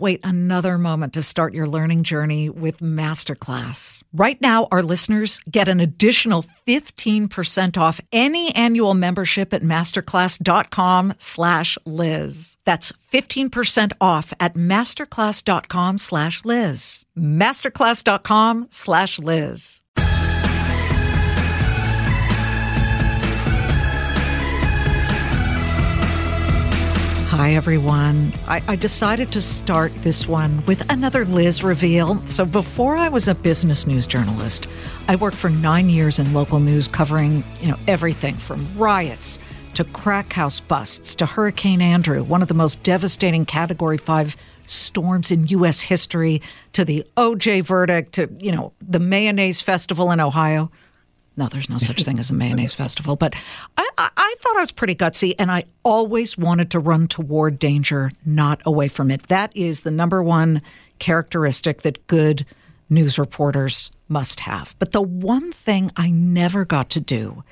wait another moment to start your learning journey with Masterclass. Right now, our listeners get an additional 15% off any annual membership at masterclass.com slash Liz. That's 15% off at masterclass.com slash Liz. Masterclass.com slash Liz. Hi, everyone. I, I, decided to start this one with another Liz reveal. So, before I was a business news journalist, I worked for nine years in local news covering, you know, everything from riots to crack house busts to Hurricane Andrew, one of the most devastating Category 5 storms in U.S. history, to the OJ verdict, to, you know, the Mayonnaise Festival in Ohio. No, there's no such thing as a mayonnaise festival. But I, I, I, thought I was pretty gutsy, and I always wanted to run toward danger, not away from it. That is the number one characteristic that good news reporters must have. But the one thing I never got to do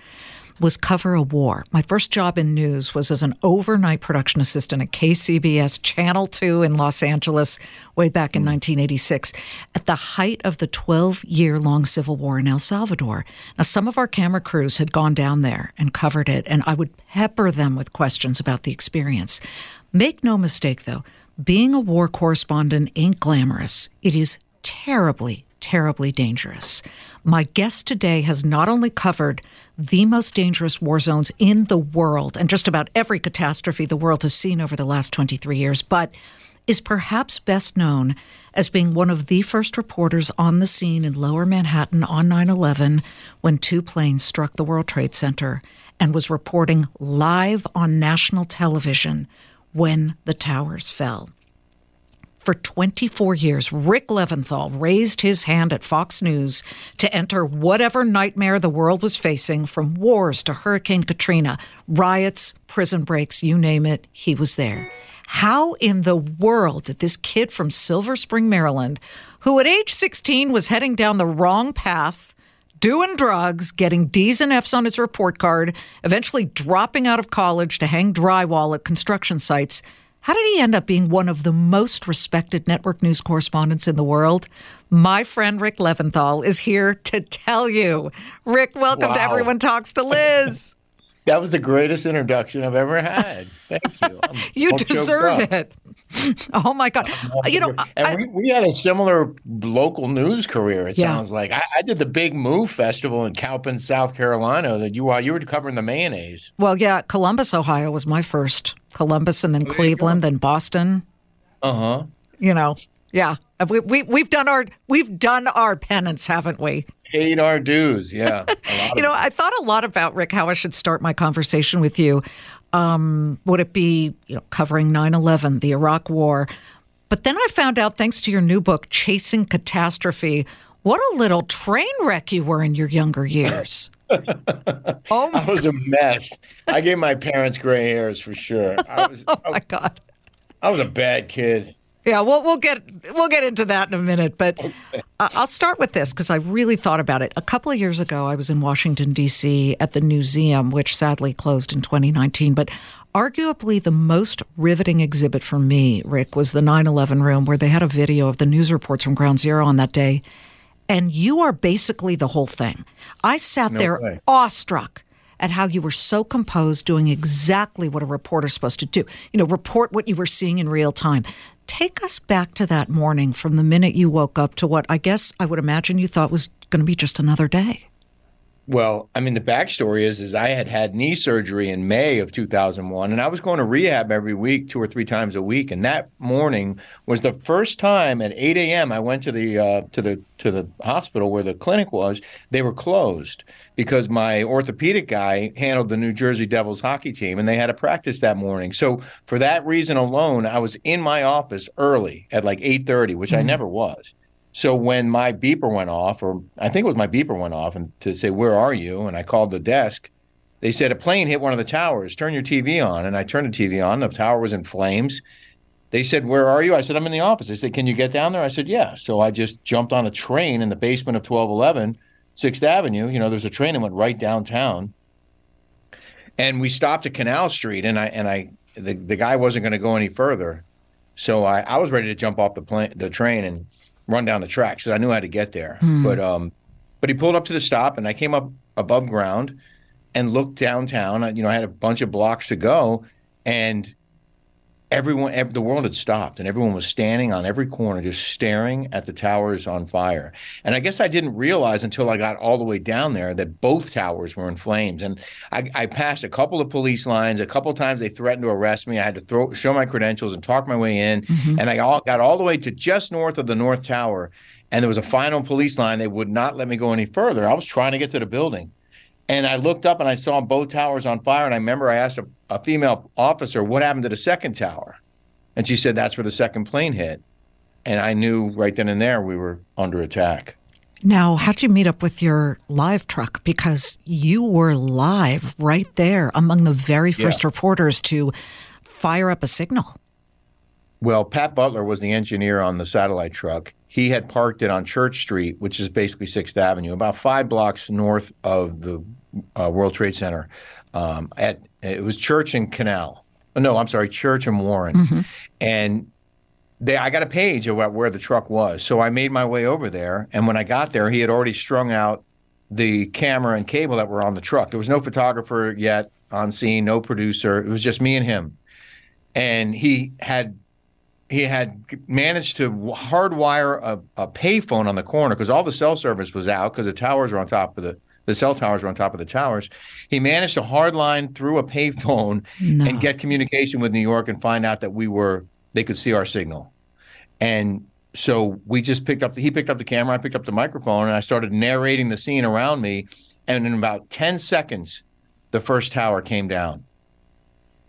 was cover a war. My first job in news was as an overnight production assistant at KCBS Channel 2 in Los Angeles way back in 1986 at the height of the 12 year long civil war in El Salvador. Now, some of our camera crews had gone down there and covered it, and I would pepper them with questions about the experience. Make no mistake, though, being a war correspondent ain't glamorous. It is terribly, terribly dangerous. My guest today has not only covered the most dangerous war zones in the world and just about every catastrophe the world has seen over the last 23 years, but is perhaps best known as being one of the first reporters on the scene in lower Manhattan on 9 11 when two planes struck the World Trade Center and was reporting live on national television when the towers fell. For 24 years, Rick Leventhal raised his hand at Fox News to enter whatever nightmare the world was facing, from wars to Hurricane Katrina, riots, prison breaks, you name it, he was there. How in the world did this kid from Silver Spring, Maryland, who at age 16 was heading down the wrong path, doing drugs, getting D's and F's on his report card, eventually dropping out of college to hang drywall at construction sites, how did he end up being one of the most respected network news correspondents in the world? My friend Rick Leventhal is here to tell you. Rick, welcome wow. to Everyone Talks to Liz. that was the greatest introduction I've ever had. Thank you. I'm you deserve it. Oh my God! You know, and I, we, we, had a similar local news career. It yeah. sounds like I, I, did the Big Move Festival in Cowpen, South Carolina. That you while you were covering the mayonnaise. Well, yeah, Columbus, Ohio was my first. Columbus, and then there Cleveland, then Boston. Uh huh. You know, yeah, we, we we've done our we've done our penance, haven't we? Paid our dues, yeah. you know, I thought a lot about Rick how I should start my conversation with you. Um, would it be you know covering 9-11, the Iraq War? But then I found out, thanks to your new book, Chasing Catastrophe, what a little train wreck you were in your younger years. oh, I was a mess. I gave my parents gray hairs for sure. I was, oh my god, I was a bad kid. Yeah, well, we'll get we'll get into that in a minute, but. I'll start with this because I really thought about it. A couple of years ago, I was in Washington D.C. at the Newseum, which sadly closed in 2019. But arguably the most riveting exhibit for me, Rick, was the 9/11 room, where they had a video of the news reports from Ground Zero on that day, and you are basically the whole thing. I sat no there way. awestruck at how you were so composed, doing exactly what a reporter's supposed to do. You know, report what you were seeing in real time Take us back to that morning from the minute you woke up to what I guess I would imagine you thought was going to be just another day. Well, I mean, the backstory is is I had had knee surgery in May of 2001, and I was going to rehab every week, two or three times a week. And that morning was the first time at 8 a.m. I went to the uh, to the to the hospital where the clinic was. They were closed because my orthopedic guy handled the New Jersey Devils hockey team, and they had a practice that morning. So for that reason alone, I was in my office early at like 8:30, which mm-hmm. I never was. So when my beeper went off, or I think it was my beeper went off, and to say where are you, and I called the desk, they said a plane hit one of the towers. Turn your TV on, and I turned the TV on. The tower was in flames. They said, "Where are you?" I said, "I'm in the office." They said, "Can you get down there?" I said, "Yeah." So I just jumped on a train in the basement of 1211 Sixth Avenue. You know, there's a train that went right downtown, and we stopped at Canal Street, and I and I the, the guy wasn't going to go any further, so I, I was ready to jump off the plane the train and run down the track because I knew how to get there. Mm. But um, but he pulled up to the stop, and I came up above ground and looked downtown. You know, I had a bunch of blocks to go, and everyone, every, the world had stopped, and everyone was standing on every corner, just staring at the towers on fire. And I guess I didn't realize until I got all the way down there that both towers were in flames. And I, I passed a couple of police lines. A couple of times they threatened to arrest me. I had to throw, show my credentials and talk my way in. Mm-hmm. And I all, got all the way to just north of the North Tower. And there was a final police line. They would not let me go any further. I was trying to get to the building. And I looked up and I saw both towers on fire. And I remember I asked a, a female officer, What happened to the second tower? And she said, That's where the second plane hit. And I knew right then and there we were under attack. Now, how'd you meet up with your live truck? Because you were live right there among the very first yeah. reporters to fire up a signal. Well, Pat Butler was the engineer on the satellite truck. He had parked it on Church Street, which is basically Sixth Avenue, about five blocks north of the uh, World Trade Center. Um, at it was Church and Canal. Oh, no, I'm sorry, Church and Warren. Mm-hmm. And they, I got a page about where the truck was. So I made my way over there. And when I got there, he had already strung out the camera and cable that were on the truck. There was no photographer yet on scene, no producer. It was just me and him. And he had he had managed to hardwire a, a payphone on the corner because all the cell service was out because the towers were on top of the the cell towers were on top of the towers. He managed to hardline through a payphone no. and get communication with New York and find out that we were they could see our signal. And so we just picked up the, he picked up the camera, I picked up the microphone, and I started narrating the scene around me. And in about 10 seconds, the first tower came down.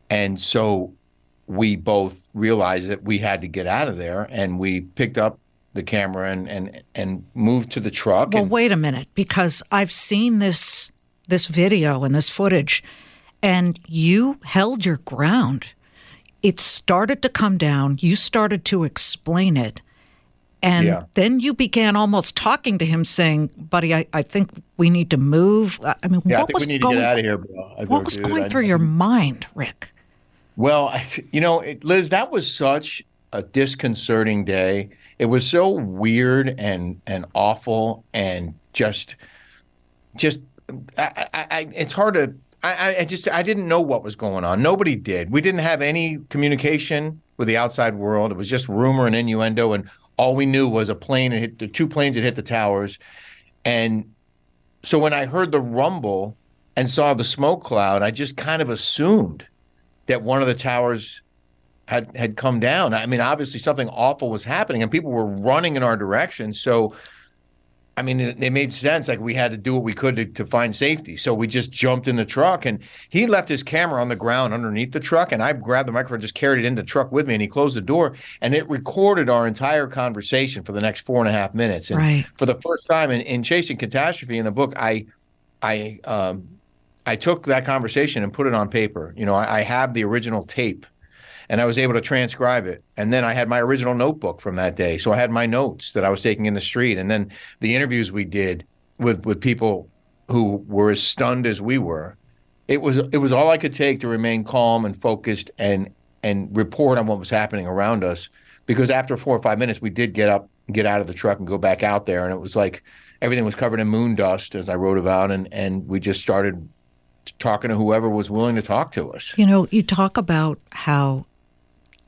And so we both realized that we had to get out of there and we picked up the camera and and and moved to the truck. Well, and, wait a minute, because I've seen this this video and this footage, and you held your ground. It started to come down. You started to explain it. And yeah. then you began almost talking to him, saying, "Buddy, I, I think we need to move." I mean, yeah, what I was going, what was going through your mind, Rick? Well, you know, it, Liz, that was such a disconcerting day. It was so weird and and awful and just just I, I, it's hard to I, I just I didn't know what was going on. Nobody did. We didn't have any communication with the outside world. It was just rumor and innuendo, and all we knew was a plane had hit the two planes had hit the towers, and so when I heard the rumble and saw the smoke cloud, I just kind of assumed that one of the towers had had come down. I mean, obviously something awful was happening, and people were running in our direction. So, I mean, it, it made sense. Like we had to do what we could to, to, find safety. So we just jumped in the truck, and he left his camera on the ground underneath the truck, and I grabbed the microphone, just carried it in the truck with me, and he closed the door, and it recorded our entire conversation for the next four and a half minutes. And right. for the first time in, in chasing catastrophe in the book, I, I. Um, I took that conversation and put it on paper. You know, I, I have the original tape and I was able to transcribe it. And then I had my original notebook from that day. So I had my notes that I was taking in the street, and then the interviews we did with with people who were as stunned as we were. It was it was all I could take to remain calm and focused and and report on what was happening around us. Because after four or five minutes, we did get up, get out of the truck, and go back out there, and it was like everything was covered in moon dust, as I wrote about, and and we just started talking to whoever was willing to talk to us. You know, you talk about how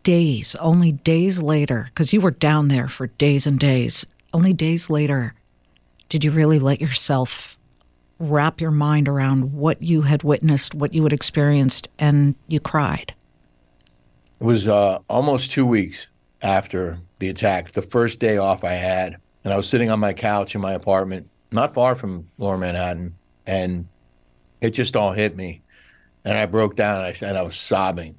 days, only days later, because you were down there for days and days, only days later, did you really let yourself wrap your mind around what you had witnessed, what you had experienced, and you cried? It was uh, almost two weeks after the attack, the first day off I had. And I was sitting on my couch in my apartment, not far from Lower Manhattan, and it just all hit me. And I broke down and I, and I was sobbing.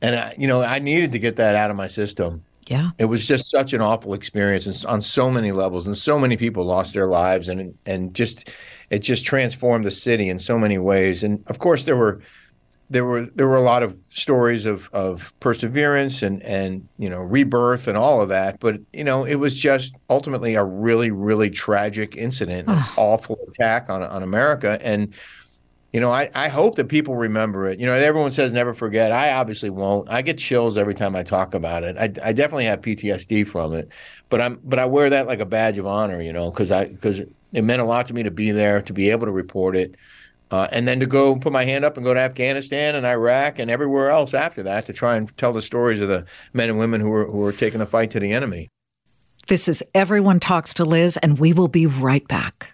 And, I, you know, I needed to get that out of my system. Yeah. It was just such an awful experience and on so many levels and so many people lost their lives and and just it just transformed the city in so many ways and of course there were there were there were a lot of stories of of perseverance and and you know rebirth and all of that but you know it was just ultimately a really really tragic incident an ah. awful attack on on America and you know, I, I hope that people remember it. You know, everyone says never forget. I obviously won't. I get chills every time I talk about it. I, I definitely have PTSD from it, but I'm but I wear that like a badge of honor. You know, because I because it meant a lot to me to be there, to be able to report it, uh, and then to go put my hand up and go to Afghanistan and Iraq and everywhere else after that to try and tell the stories of the men and women who were who were taking the fight to the enemy. This is Everyone Talks to Liz, and we will be right back.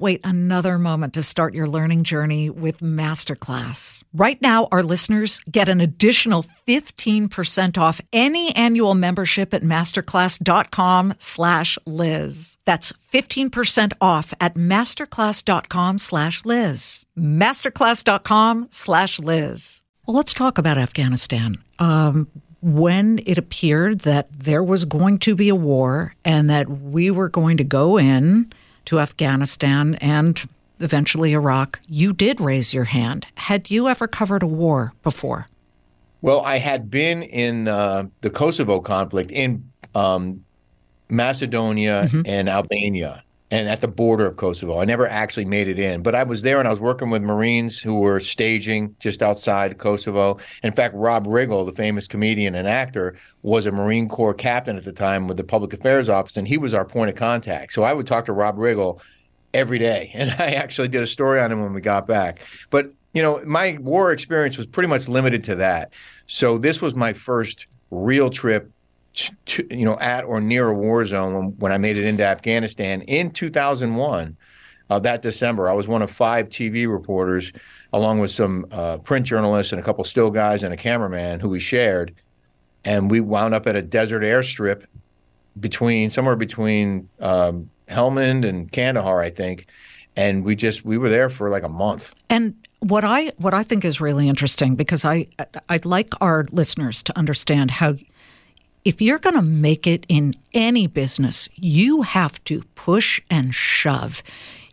wait another moment to start your learning journey with Masterclass. Right now, our listeners get an additional 15% off any annual membership at masterclass.com slash Liz. That's 15% off at masterclass.com slash Liz. Masterclass.com slash Liz. Well, let's talk about Afghanistan. Um, when it appeared that there was going to be a war and that we were going to go in to Afghanistan and eventually Iraq, you did raise your hand. Had you ever covered a war before? Well, I had been in uh, the Kosovo conflict in um, Macedonia mm-hmm. and Albania and at the border of Kosovo. I never actually made it in, but I was there and I was working with Marines who were staging just outside Kosovo. In fact, Rob Riggle, the famous comedian and actor, was a Marine Corps captain at the time with the Public Affairs Office, and he was our point of contact. So I would talk to Rob Riggle every day, and I actually did a story on him when we got back. But you know, my war experience was pretty much limited to that. So this was my first real trip to, you know, at or near a war zone when, when I made it into Afghanistan in 2001. Uh, that December, I was one of five TV reporters, along with some uh, print journalists and a couple still guys and a cameraman who we shared, and we wound up at a desert airstrip between somewhere between um, Helmand and Kandahar, I think, and we just we were there for like a month. And what I what I think is really interesting because I I'd like our listeners to understand how if you're going to make it in any business, you have to push and shove.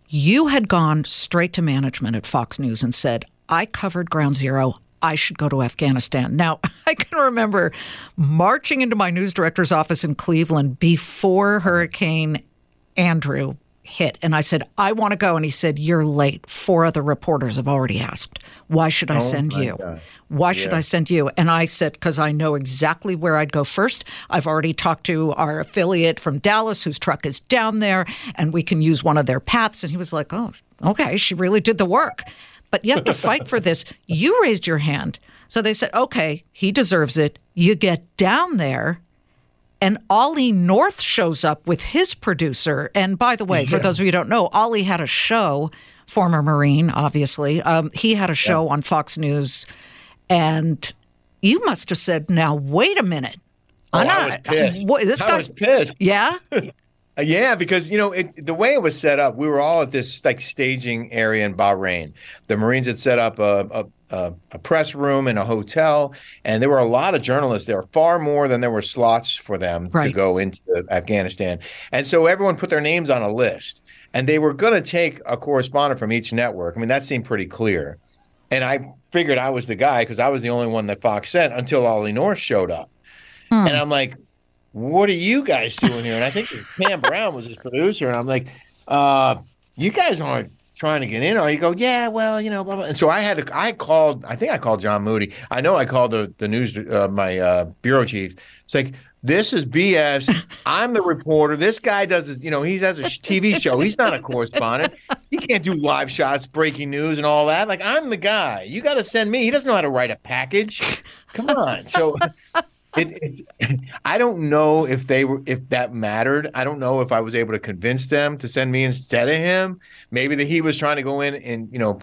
You had gone straight to management at Fox News and said, I covered ground zero. I should go to Afghanistan. Now, I can remember marching into my news director's office in Cleveland before Hurricane Andrew hit. And I said, I want to go. And he said, You're late. Four other reporters have already asked. Why should I oh send you? God. Why yeah. should I send you? And I said, Because I know exactly where I'd go first. I've already talked to our affiliate from Dallas whose truck is down there, and we can use one of their paths. And he was like, Oh, okay. She really did the work. But you have to fight for this. You raised your hand. So they said, Okay, he deserves it. You get down there and Ollie North shows up with his producer. And by the way, yeah. for those of you who don't know, Ollie had a show, former Marine, obviously. Um, he had a show yeah. on Fox News, and you must have said, "Now wait a minute." Oh, I'm not, I was pissed. What, this I guy's pissed. Yeah. Uh, yeah, because you know it, the way it was set up, we were all at this like staging area in Bahrain. The Marines had set up a, a, a, press room in a hotel, and there were a lot of journalists there, far more than there were slots for them right. to go into Afghanistan. And so everyone put their names on a list, and they were going to take a correspondent from each network. I mean, that seemed pretty clear. And I figured I was the guy because I was the only one that Fox sent until Ollie North showed up. Hmm. And I'm like, what are you guys doing here? And I think Pam Browne was his producer. And I'm like, uh, you guys aren't trying to get in, or you go, yeah, well, you know, blah, blah. and so I had to, I called, I think I called John Moody. I know I called the the news, uh, my uh, bureau chief. It's like this is BS. I'm the reporter. This guy does this, you know, he has a TV show. He's not a correspondent. He can't do live shots, breaking news, and all that. Like I'm the guy. You got to send me. He doesn't know how to write a package. Come on. So it, it, I don't know if they were if that mattered. I don't know if I was able to convince them to send me instead of him. Maybe that he was trying to go in and you know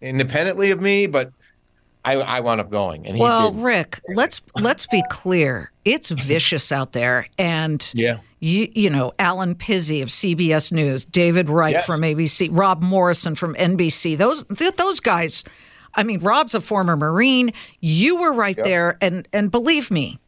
independently of me, but I, I wound up going. And well, didn't. Rick, let's let's be clear. It's vicious out there, and yeah. You, you know, Alan Pizzey of CBS News, David Wright yes. from ABC, Rob Morrison from NBC. Those those guys I mean, Rob's a former Marine. You were right yep. there, and and believe me,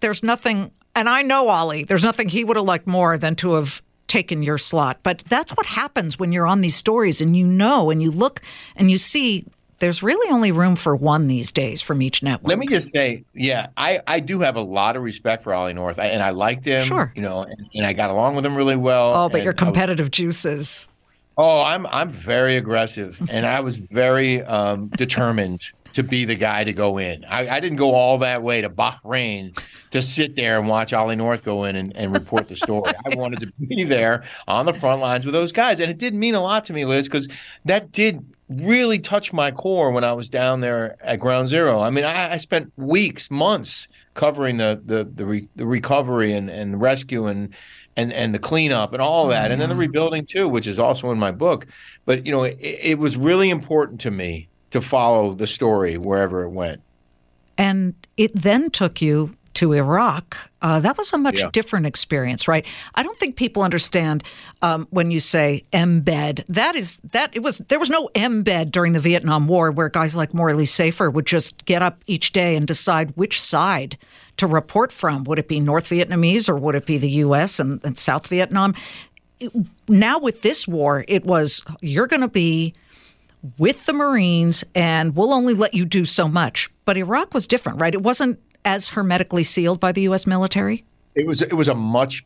there's nothing. And I know Ollie. There's nothing he would have liked more than to have taken your slot. But that's what happens when you're on these stories, and you know, and you look, and you see. There's really only room for one these days from each network. Let me just say, yeah, I, I do have a lot of respect for Ollie North, I, and I liked him. Sure, you know, and, and, I got along with him really well. Oh, but your competitive was, juices. Oh, I'm I'm very aggressive, and I was very um, determined to be the guy to go in. I, I, didn't go all that way to Bahrain to sit there and watch Ollie North go in and, and report the story. I wanted to be there on the front lines with those guys, and it did mean a lot to me, Liz, because that did really touch my core when I was down there at Ground Zero. I mean, I, I spent weeks, months covering the the the, re, the recovery and, and rescue and and and the cleanup and all that, and then the mm-hmm. rebuilding too, which is also in my book. But you know, it, it was really important to me to follow the story wherever it went. And it then took you to Iraq. Uh, that was a much yeah. different experience, right? I don't think people understand um, when you say embed. That is that it was there was no embed during the Vietnam War where guys like Morley Safer would just get up each day and decide which side to report from. Would it be North Vietnamese or would it be the U.S. and, and South Vietnam? now with this war, it was you're going to be with the Marines and we'll only let you do so much. But Iraq was different, right? It wasn't as hermetically sealed by the U.S. military. It was. It was a much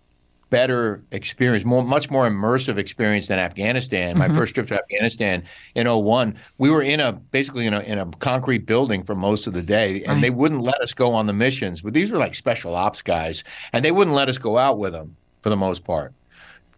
better experience, more much more immersive experience than Afghanistan. Mm-hmm. My first trip to Afghanistan in 01, we were in a basically in a in a concrete building for most of the day, and right. they wouldn't let us go on the missions. But these were like special ops guys, and they wouldn't let us go out with them for the most part.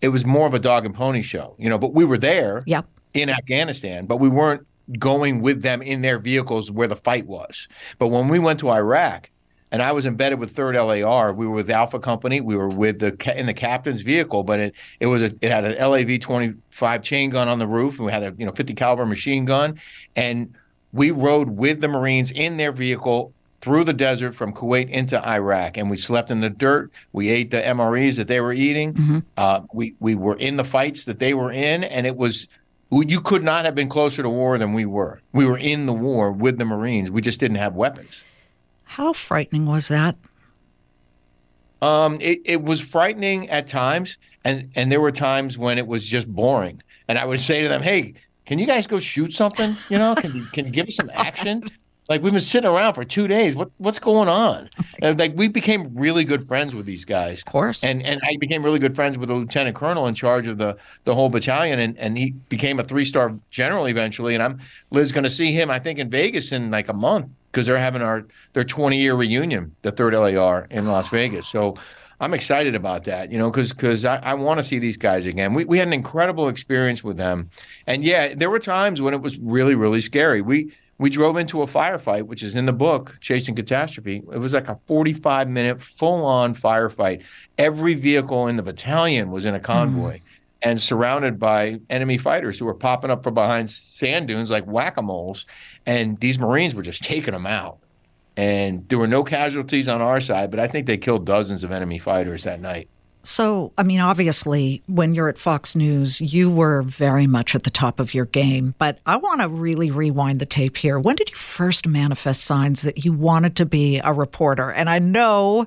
It was more of a dog and pony show, you know. But we were there, yep. in Afghanistan, but we weren't going with them in their vehicles where the fight was. But when we went to Iraq and I was embedded with Third LAR. We were with Alpha Company. We were with the in the captain's vehicle, but it it was a it had an LAV twenty five chain gun on the roof, and we had a you know fifty caliber machine gun, and we rode with the Marines in their vehicle through the desert from Kuwait into Iraq, and we slept in the dirt. We ate the MREs that they were eating. Mm-hmm. Uh, we we were in the fights that they were in, and it was you could not have been closer to war than we were. We were in the war with the Marines. We just didn't have weapons. How frightening was that? Um, it, it was frightening at times, and and there were times when it was just boring. And I would say to them, "Hey, can you guys go shoot something? You know, can you, can you give us some action?" Like we've been sitting around for two days. What what's going on? And like we became really good friends with these guys. Of course. And and I became really good friends with the lieutenant colonel in charge of the the whole battalion, and and he became a three star general eventually. And I'm Liz going to see him, I think, in Vegas in like a month because they're having our their 20 year reunion, the third LAR in Las Vegas. So I'm excited about that, you know, because because I, I want to see these guys again. We we had an incredible experience with them, and yeah, there were times when it was really really scary. We we drove into a firefight, which is in the book, Chasing Catastrophe. It was like a 45 minute full on firefight. Every vehicle in the battalion was in a convoy. Mm and surrounded by enemy fighters who were popping up from behind sand dunes like whack a moles. And these Marines were just taking them out. and there were no casualties on our side, but I think they killed dozens of enemy fighters that night. So, I mean, obviously, when you're at Fox News, you were very much at the top of your game. But I want to really rewind the tape here. When did you first manifest signs that you wanted to be a reporter? And I know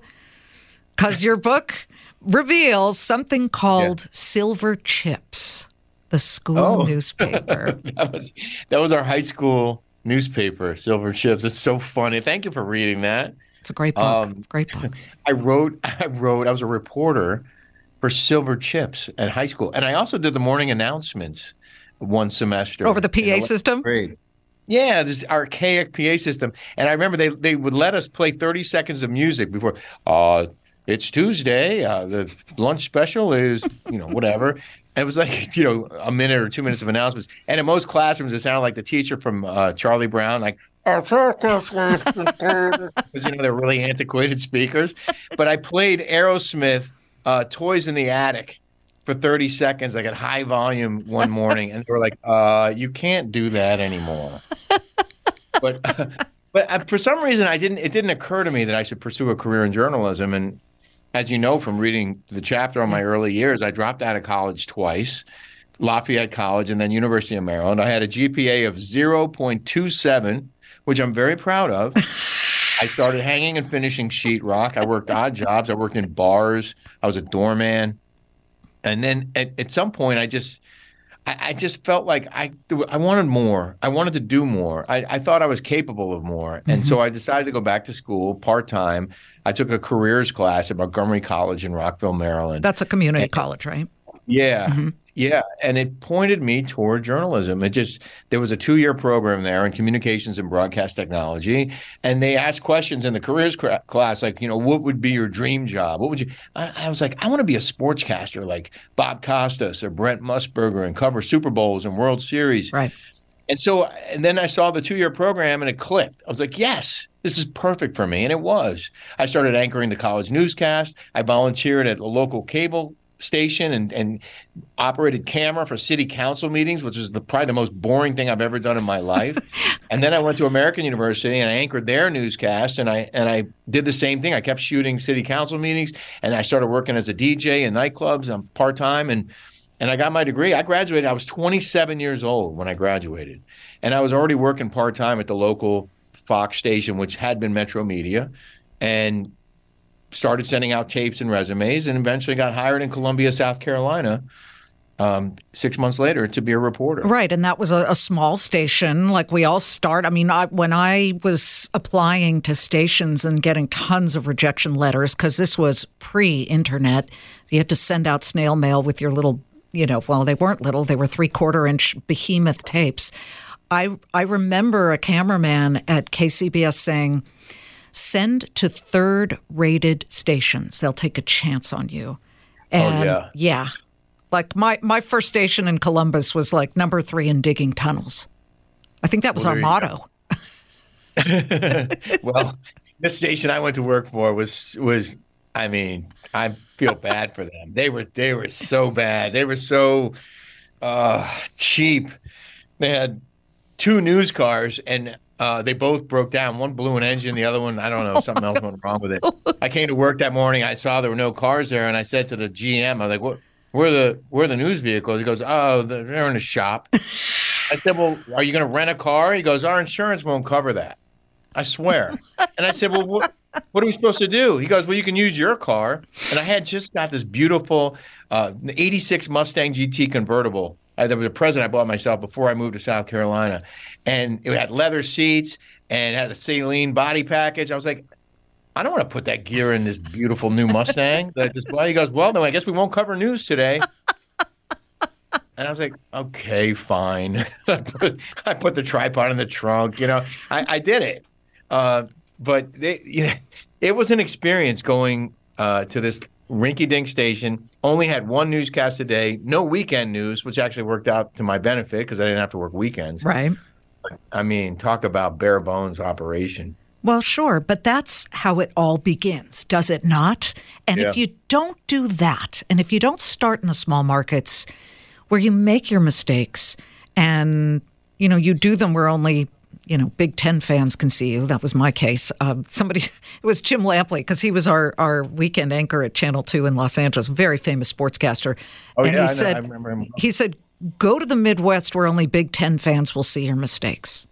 because your book reveals something called yeah. Silver Chips, the school oh. newspaper. that, was, that was our high school newspaper, Silver Chips. It's so funny. Thank you for reading that. It's a great book. Um, great book. I wrote. I wrote. I was a reporter for Silver Chips at high school, and I also did the morning announcements one semester over the PA system. Grade. Yeah, this archaic PA system, and I remember they they would let us play thirty seconds of music before. Uh, it's Tuesday. Uh, the lunch special is you know whatever. it was like you know a minute or two minutes of announcements, and in most classrooms it sounded like the teacher from uh, Charlie Brown, like because you know they're really antiquated speakers. But I played Aerosmith uh, "Toys in the Attic" for 30 seconds, like at high volume one morning, and they were like, uh, "You can't do that anymore." but uh, but for some reason, I didn't. It didn't occur to me that I should pursue a career in journalism. And as you know from reading the chapter on my early years, I dropped out of college twice. Lafayette College and then University of Maryland. I had a GPA of 0.27 which I'm very proud of. I started hanging and finishing sheetrock. I worked odd jobs. I worked in bars. I was a doorman. And then at, at some point, I just, I, I, just felt like I, I wanted more. I wanted to do more. I, I thought I was capable of more. And mm-hmm. so I decided to go back to school part time. I took a careers class at Montgomery College in Rockville, Maryland. That's a community and, college, right? Yeah. Mm-hmm. Yeah, and it pointed me toward journalism. It just there was a two-year program there in communications and broadcast technology, and they asked questions in the careers class like, you know, what would be your dream job? What would you? I, I was like, I want to be a sportscaster like Bob Costas or Brent Musburger and cover Super Bowls and World Series. Right. And so, and then I saw the two-year program, and it clicked. I was like, yes, this is perfect for me, and it was. I started anchoring the college newscast. I volunteered at a local cable station and, and operated camera for city council meetings, which was the, probably the most boring thing I've ever done in my life. and then I went to American University and I anchored their newscast and I and I did the same thing. I kept shooting city council meetings and I started working as a DJ in nightclubs. Um, I'm part time and and I got my degree. I graduated. I was 27 years old when I graduated, and I was already working part time at the local Fox station, which had been Metromedia, and started sending out tapes and resumes and eventually got hired in Columbia, South Carolina. Um, six months later to be a reporter. Right. And that was a, a small station. Like we all start. I mean, I, when I was applying to stations and getting tons of rejection letters, because this was pre internet, you had to send out snail mail with your little, you know, well, they weren't little, they were three quarter inch behemoth tapes. I, I remember a cameraman at KCBS saying, send to third rated stations. They'll take a chance on you. Oh, and oh, yeah. Yeah. Like my, my first station in Columbus was like number three in digging tunnels. I think that was well, our motto. well, the station I went to work for was was I mean, I feel bad for them. They were they were so bad. They were so uh, cheap. They had two news cars and uh, they both broke down. One blew an engine, the other one, I don't know, something else went wrong with it. I came to work that morning. I saw there were no cars there, and I said to the GM, "I'm like, "What? Where are the where are the news vehicles?" He goes, "Oh, they're in the shop." I said, "Well, are you going to rent a car?" He goes, "Our insurance won't cover that." I swear. and I said, "Well, what, what are we supposed to do?" He goes, "Well, you can use your car." And I had just got this beautiful uh, '86 Mustang GT convertible uh, there was a present I bought myself before I moved to South Carolina, and it had leather seats and had a Saleen body package. I was like, I don't want to put that gear in this beautiful new Mustang that I just bought. He goes, Well, then I guess we won't cover news today. And I was like, okay, fine. I, put, I, put, the tripod in the trunk. You know, I, I did it. Uh, but they, you know, it was an experience going uh, to this rinky dink station, only had one newscast a day, no weekend news, which actually worked out to my benefit because I didn't have to work weekends. Right. I mean, talk about bare bones operation. Well, sure, but that's how it all begins, does it not? And yeah. if you don't do that, and if you don't start in the small markets where you make your mistakes and you know you do them where only you know, Big Ten fans can see you. That was my case. Uh, somebody, it was Jim Lampley because he was our, our weekend anchor at Channel 2 in Los Angeles, very famous sportscaster. Oh, and yeah, he I know. said, I remember him. He said, go to the Midwest where only Big Ten fans will see your mistakes.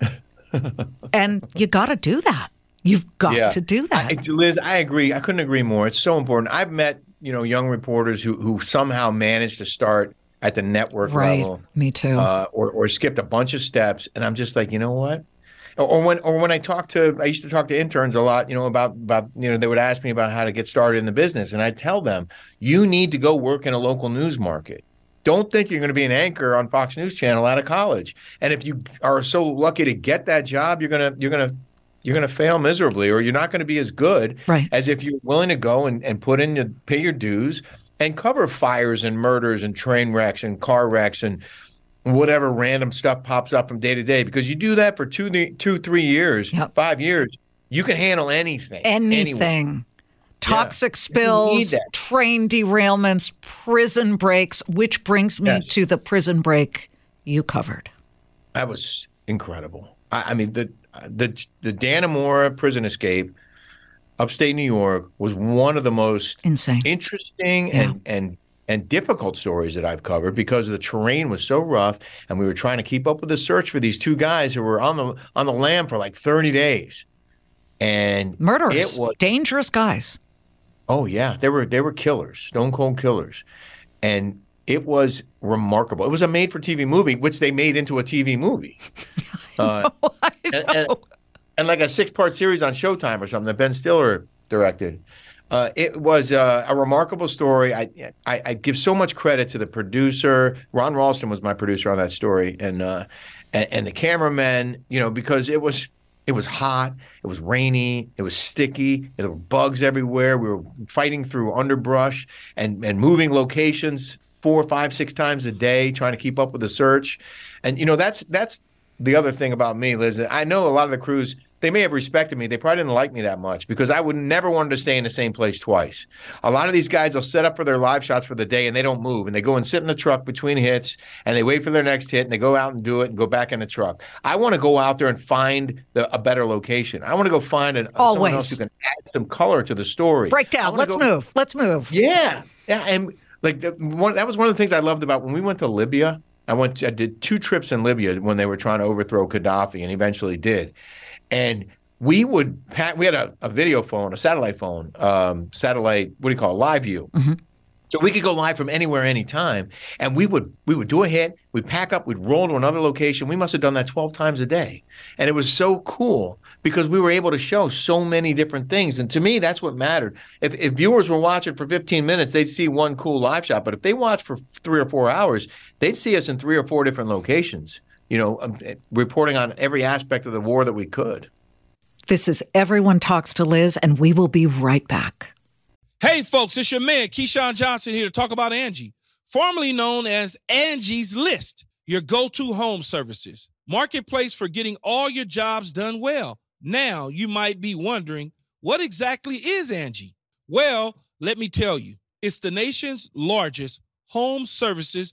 and you got to do that. You've got Yeah. to do that. I, Liz, I agree. I couldn't agree more. It's so important. I've met you know young reporters who who somehow managed to start at the network right. level, Me too. uh, or or skipped a bunch of steps, and I'm just like, you know what? Or, or when or when I talk to, I used to talk to interns a lot, you know, about about you know they would ask me about how to get started in the business, and I tell them, you need to go work in a local news market. Don't think you're going to be an anchor on Fox News Channel out of college. And if you are so lucky to get that job, you're gonna you're gonna you're going to fail miserably, or you're not going to be as good Right. as if you're willing to go and, and put in your pay your dues and cover fires and murders and train wrecks and car wrecks and whatever random stuff pops up from day to day. Because you do that for two, two, three years, Yep. five years, you can handle anything. anywhere. anything. Toxic need spills, train derailments, prison breaks, which brings me Yes. to the prison break you covered. That was incredible. I, I mean, the the the Dannemora prison escape, upstate New York, was one of the most Insane. interesting Yeah. and and and difficult stories that I've covered because the terrain was so rough, and we were trying to keep up with the search for these two guys who were on the on the lam for like thirty days, and Murderers, It was dangerous guys. Oh yeah, they were they were killers, stone cold killers, and it was remarkable. It was a made for TV movie, which they made into a TV movie, uh, and, and, and like a six part series on Showtime or something that Ben Stiller directed. Uh, it was uh, a remarkable story. I, I I give so much credit to the producer. Ron Ralston was my producer on that story, and uh, and, and the cameraman. You know, because it was it was hot, it was rainy, it was sticky, there were bugs everywhere. We were fighting through underbrush and and moving locations four, five, six times a day, trying to keep up with the search. And you know, that's that's the other thing about me, Liz. I know a lot of the crews. They may have respected me. They probably didn't like me that much because I would never wanted to stay in the same place twice. A lot of these guys will set up for their live shots for the day and they don't move and they go and sit in the truck between hits and they wait for their next hit and they go out and do it and go back in the truck. I want to go out there and find the, a better location. I want to go find an, someone Always. else who can add some color to the story. Break down. Let's go- move. Let's move. yeah, yeah, and like the, one that was one of the things I loved about when we went to Libya. I went, I did two trips in Libya when they were trying to overthrow Gaddafi, and eventually did. And we would, we had a, a video phone, a satellite phone, um, satellite, what do you call it, LiveU. So we could go live from anywhere, anytime, and we would we would do a hit. We'd pack up. We'd roll to another location. We must have done that twelve times a day, and it was so cool because we were able to show so many different things. And to me, that's what mattered. If if viewers were watching for fifteen minutes, they'd see one cool live shot. But if they watched for three or four hours, they'd see us in three or four different locations. You know, um, reporting on every aspect of the war that we could. This is Everyone Talks to Liz, and we will be right back. Hey, folks, it's your man, Keyshawn Johnson, here to talk about Angie, formerly known as Angie's List, your go to home services. Marketplace for getting all your jobs done well. Now, you might be wondering, what exactly is Angie? Well, let me tell you, it's the nation's largest home services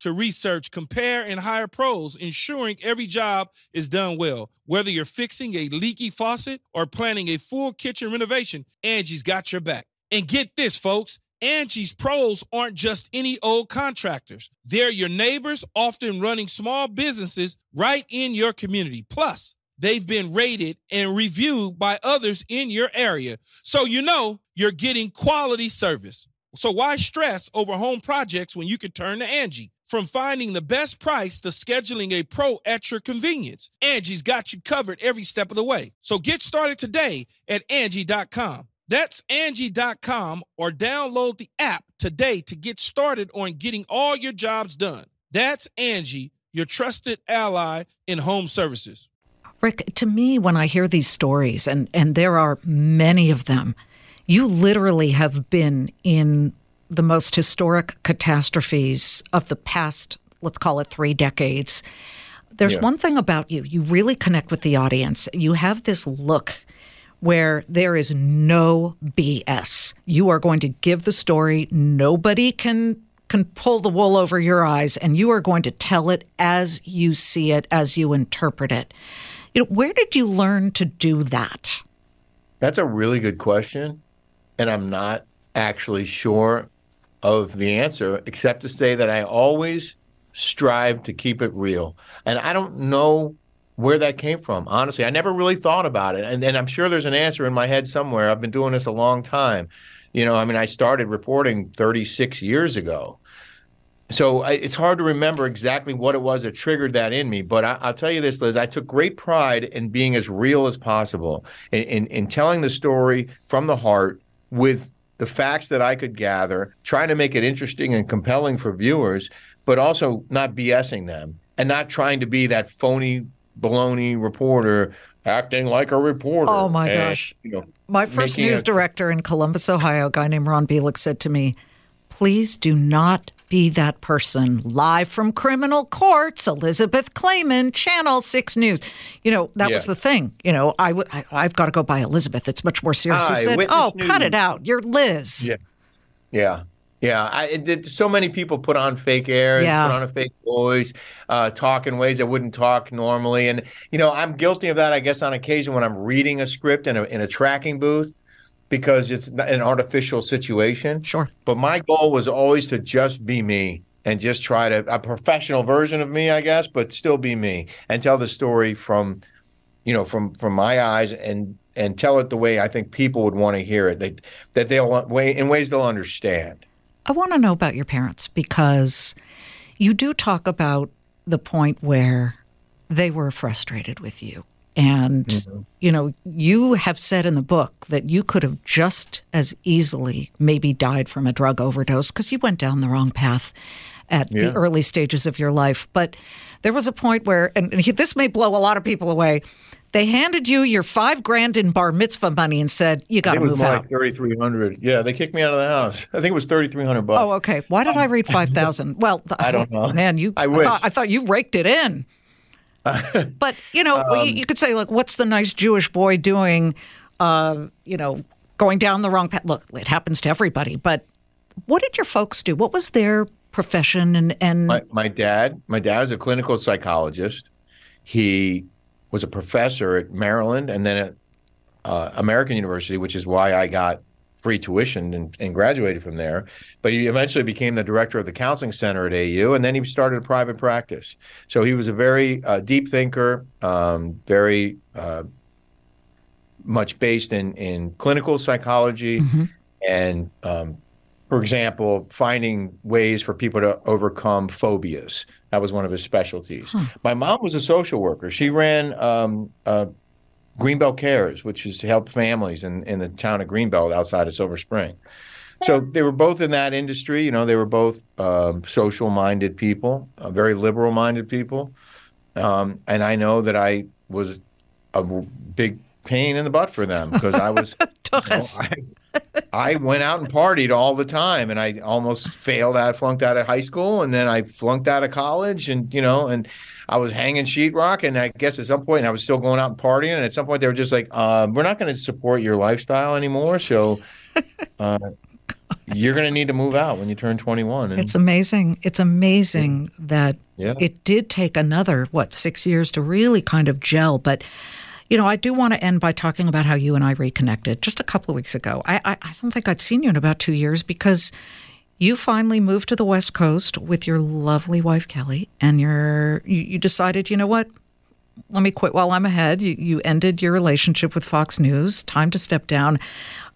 to research, compare, and hire pros, ensuring every job is done well. Whether you're fixing a leaky faucet or planning a full kitchen renovation, Angie's got your back. And get this, folks. Angie's pros aren't just any old contractors. They're your neighbors, often running small businesses right in your community. Plus, they've been rated and reviewed by others in your area. So you know you're getting quality service. So why stress over home projects when you can turn to Angie? From finding the best price to scheduling a pro at your convenience, Angie's got you covered every step of the way. So get started today at Angie.com. That's Angie.com or download the app today to get started on getting all your jobs done. That's Angie, your trusted ally in home services. Rick, to me, when I hear these stories, and, and there are many of them, you literally have been in the most historic catastrophes of the past, let's call it three decades. There's Yeah. one thing about you, you really connect with the audience. You have this look where there is no BS. You are going to give the story. Nobody can can pull the wool over your eyes and you are going to tell it as you see it, as you interpret it. You know, where did you learn to do that? That's a really good question. And I'm not actually sure of the answer, except to say that I always strive to keep it real. And I don't know where that came from. Honestly, I never really thought about it. And, and I'm sure there's an answer in my head somewhere. I've been doing this a long time. You know, I mean, I started reporting 36 years ago. So I, it's hard to remember exactly what it was that triggered that in me. But I, I'll tell you this, Liz, I took great pride in being as real as possible, in, in, in telling the story from the heart with the facts that I could gather, trying to make it interesting and compelling for viewers, but also not BSing them and not trying to be that phony baloney reporter acting like a reporter. Oh, my and, gosh. You know, My first news a- director in Columbus, Ohio, a guy named Ron Bielek, said to me, Please do not be that person. Live from criminal courts, Elizabeth Claman, Channel 6 News. You know, that was the thing. You know, I w- I, I've got to go by Elizabeth. It's much more serious. Aye, said, Oh, cut it out. You're Liz. Yeah. Yeah. Yeah, I it, so many people put on fake air, Yeah. put on a fake voice, uh, talk in ways that wouldn't talk normally, and you know I'm guilty of that. I guess on occasion when I'm reading a script in a in a tracking booth, because it's an artificial situation. Sure. But my goal was always to just be me and just try to a professional version of me, I guess, but still be me and tell the story from, you know, from from my eyes and and tell it the way I think people would want to hear it. They, that they'll way in ways they'll understand. I want to know about your parents because you do talk about the point where they were frustrated with you. And, mm-hmm. you know, you have said in the book that you could have just as easily maybe died from a drug overdose because you went down the wrong path at Yeah. the early stages of your life. But there was a point where, and this may blow a lot of people away, they handed you your five grand in bar mitzvah money and said, you got to move out. like thirty three hundred. Yeah, they kicked me out of the house. I think it was thirty three hundred bucks. Oh, okay. Why did I read five thousand? Well, I don't know. Man, you. I wish. thought I thought you raked it in. but you know, Um, you, you could say like, "What's the nice Jewish boy doing?" Uh, you know, going down the wrong path. Look, it happens to everybody. But what did your folks do? What was their profession? And and My, my dad, my dad is a clinical psychologist. He was a professor at Maryland and then at uh, American University, which is why I got free tuition and, and graduated from there. But he eventually became the director of the counseling center at AU, and then he started a private practice. So he was a very uh, deep thinker, um, very uh, much based in in clinical psychology and um, for example, finding ways for people to overcome phobias. That was one of his specialties. My mom was a social worker. She ran um, uh, Greenbelt Cares, which is to help families in, in the town of Greenbelt outside of Silver Spring. So they were both in that industry. You know, they were both um, social minded people, uh, very liberal minded people. Um, and I know that I was a big pain in the butt for them because I was Tuchus. I, I went out and partied all the time, and I almost failed out, flunked out of high school, and then I flunked out of college, and you know, and I was hanging sheetrock, and I guess at some point I was still going out and partying, and at some point they were just like, uh, "We're not going to support your lifestyle anymore, so uh, you're going to need to move out when you turn 21." And It's amazing. It's amazing that Yeah. it did take another, what, six years to really kind of gel. But, you know, I do want to end by talking about how you and I reconnected just a couple of weeks ago. I, I, I don't think I'd seen you in about two years because you finally moved to the West Coast with your lovely wife, Kelly, and you're, you, you decided, you know what? Let me quit while I'm ahead. You, you ended your relationship with Fox News. Time to step down.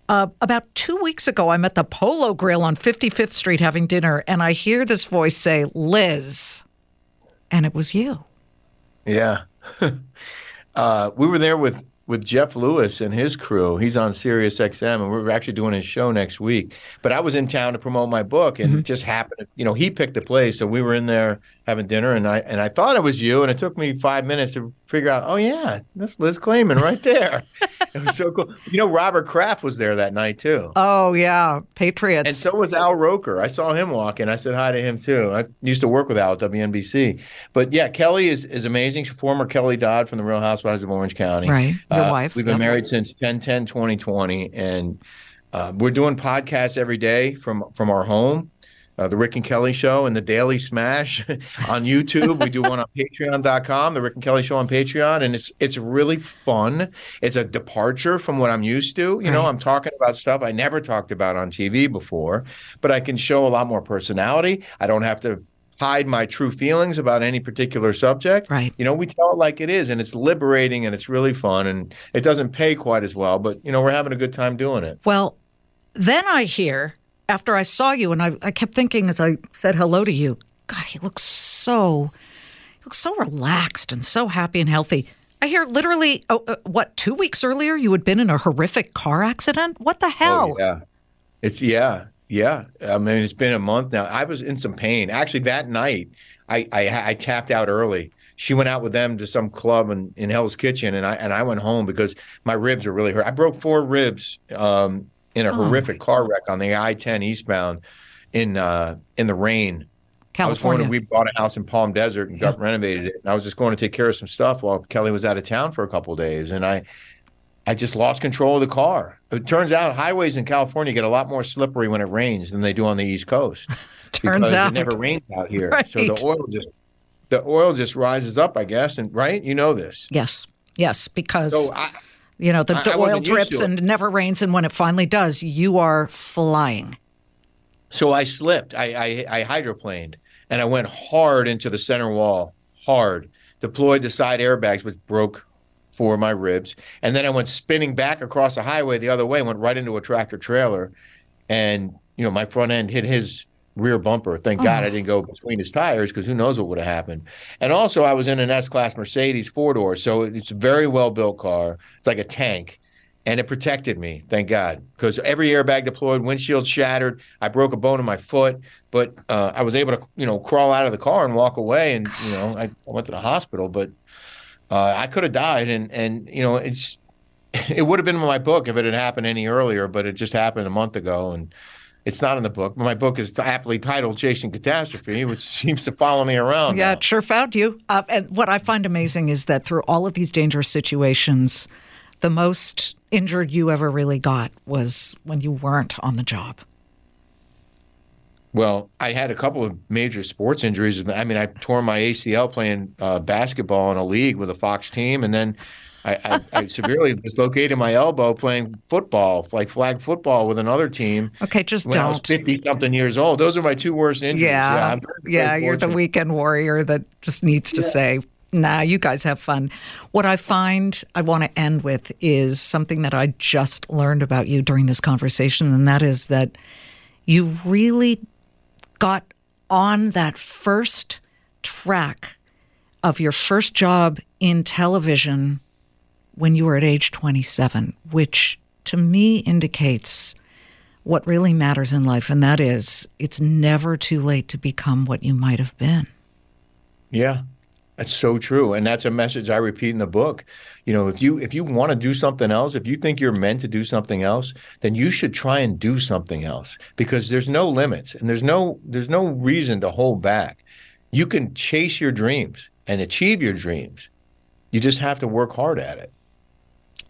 Uh, about two weeks ago, I'm at the Polo Grill on 55th Street having dinner, and I hear this voice say, Liz. And it was you. Yeah. uh, we were there with, with Jeff Lewis and his crew. He's on Sirius XM, and we're actually doing his show next week. But I was in town to promote my book, and it just happened. to, You know, he picked the place, so we were in there having dinner, and I and I thought it was you, and it took me five minutes to figure out. Oh yeah, that's Liz Claman right there. it was so cool. You know, Robert Kraft was there that night too. Oh yeah, Patriots. And so was Al Roker. I saw him walking. I said hi to him too. I used to work with Al at WNBC. But yeah, Kelly is, is amazing. She's former Kelly Dodd from the Real Housewives of Orange County. Right. Your Uh, wife. We've been Yep. married since 10 10 2020. And uh, we're doing podcasts every day from from our home. Uh, the Rick and Kelly Show and the Daily Smash on YouTube. We do one on Patreon.com, the Rick and Kelly Show on Patreon, and it's it's really fun. It's a departure from what I'm used to. You know, I'm talking about stuff I never talked about on TV before, but I can show a lot more personality. I don't have to hide my true feelings about any particular subject. Right. You know, we tell it like it is, and it's liberating and it's really fun, and it doesn't pay quite as well, but you know, we're having a good time doing it. Well, then I hear after I saw you, and I, I kept thinking as I said hello to you, God, he looks so, he looks so relaxed and so happy and healthy. I hear literally, oh, uh, what, two weeks earlier you had been in a horrific car accident? What the hell? Oh, yeah. It's yeah, yeah. I mean, it's been a month now. I was in some pain. Actually, that night, I I, I tapped out early. She went out with them to some club in, in Hell's Kitchen, and I and I went home because my ribs were really hurt. I broke four ribs um, in a Oh, horrific car wreck on the I-10 eastbound in uh, in the rain. California. we bought a house in Palm Desert and got renovated it. And I was just going to take care of some stuff while Kelly was out of town for a couple of days. And I, I just lost control of the car. It turns out highways in California get a lot more slippery when it rains than they do on the East Coast. Turns out. it never rains out here. So the oil just, the oil just rises up, I guess. And right, you know this. yes, yes, because, So I, you know, the I oil drips and never rains. And when it finally does, you are flying. So I slipped. I, I I hydroplaned and I went hard into the center wall, hard. Deployed the side airbags, which broke four of my ribs, and then I went spinning back across the highway the other way, went right into a tractor trailer, and you know my front end hit his rear bumper. Thank God I didn't go between his tires because who knows what would have happened. And also I was in an S-Class Mercedes four door, so it's a very well built car. It's like a tank and it protected me, thank God, because every airbag deployed, windshield shattered. I broke a bone in my foot, but uh, I was able to, you know, crawl out of the car and walk away. And you know, I, I went to the hospital, but uh, I could have died. And and you know, it's it would have been in my book if it had happened any earlier, but it just happened a month ago, and it's not in the book. But my book is aptly titled "Chasing Catastrophe," which seems to follow me around. Yeah, now. it sure found you. Uh, and what I find amazing is that through all of these dangerous situations, the most injured you ever really got was when you weren't on the job. Well, I had a couple of major sports injuries. I mean, I tore my ACL playing uh, basketball in a league with a Fox team, and then I, I, I severely dislocated my elbow playing football, like flag football, with another team. Okay, just When I was don't. fifty something years old, those are my two worst injuries. Yeah, I'm very, very yeah, you're the weekend warrior that just needs to say, "Nah, you guys have fun." What I find I want to end with is something that I just learned about you during this conversation, and that is that you really got on that first track of your first job in television when you were at age 27, which to me indicates what really matters in life, and that is it's never too late to become what you might have been. Yeah. That's so true. And that's a message I repeat in the book. You know, if you if you want to do something else, if you think you're meant to do something else, then you should try and do something else because there's no limits and there's no there's no reason to hold back. You can chase your dreams and achieve your dreams. You just have to work hard at it.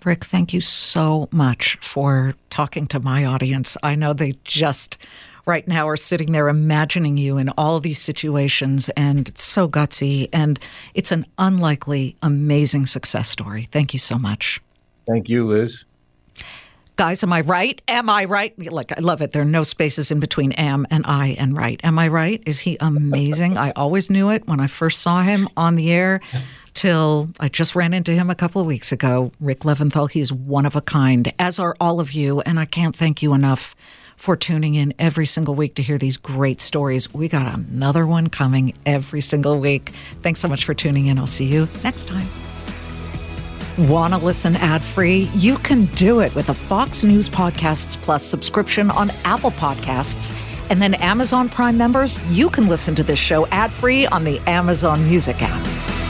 Rick, thank you so much for talking to my audience. I know they just right now are sitting there imagining you in all these situations, and it's so gutsy. And it's an unlikely, amazing success story. Thank you so much. Thank you, Liz. Guys, am I right? Am I right? Like, I love it. There are no spaces in between am and I and right. Am I right? Is he amazing? I always knew it when I first saw him on the air till I just ran into him a couple of weeks ago. Rick Leventhal, he is one of a kind, as are all of you. And I can't thank you enough for tuning in every single week to hear these great stories. We got another one coming every single week. Thanks so much for tuning in. I'll see you next time. Want to listen ad free? You can do it with a Fox News Podcasts Plus subscription on Apple Podcasts. And then Amazon Prime members, you can listen to this show ad free on the Amazon Music app.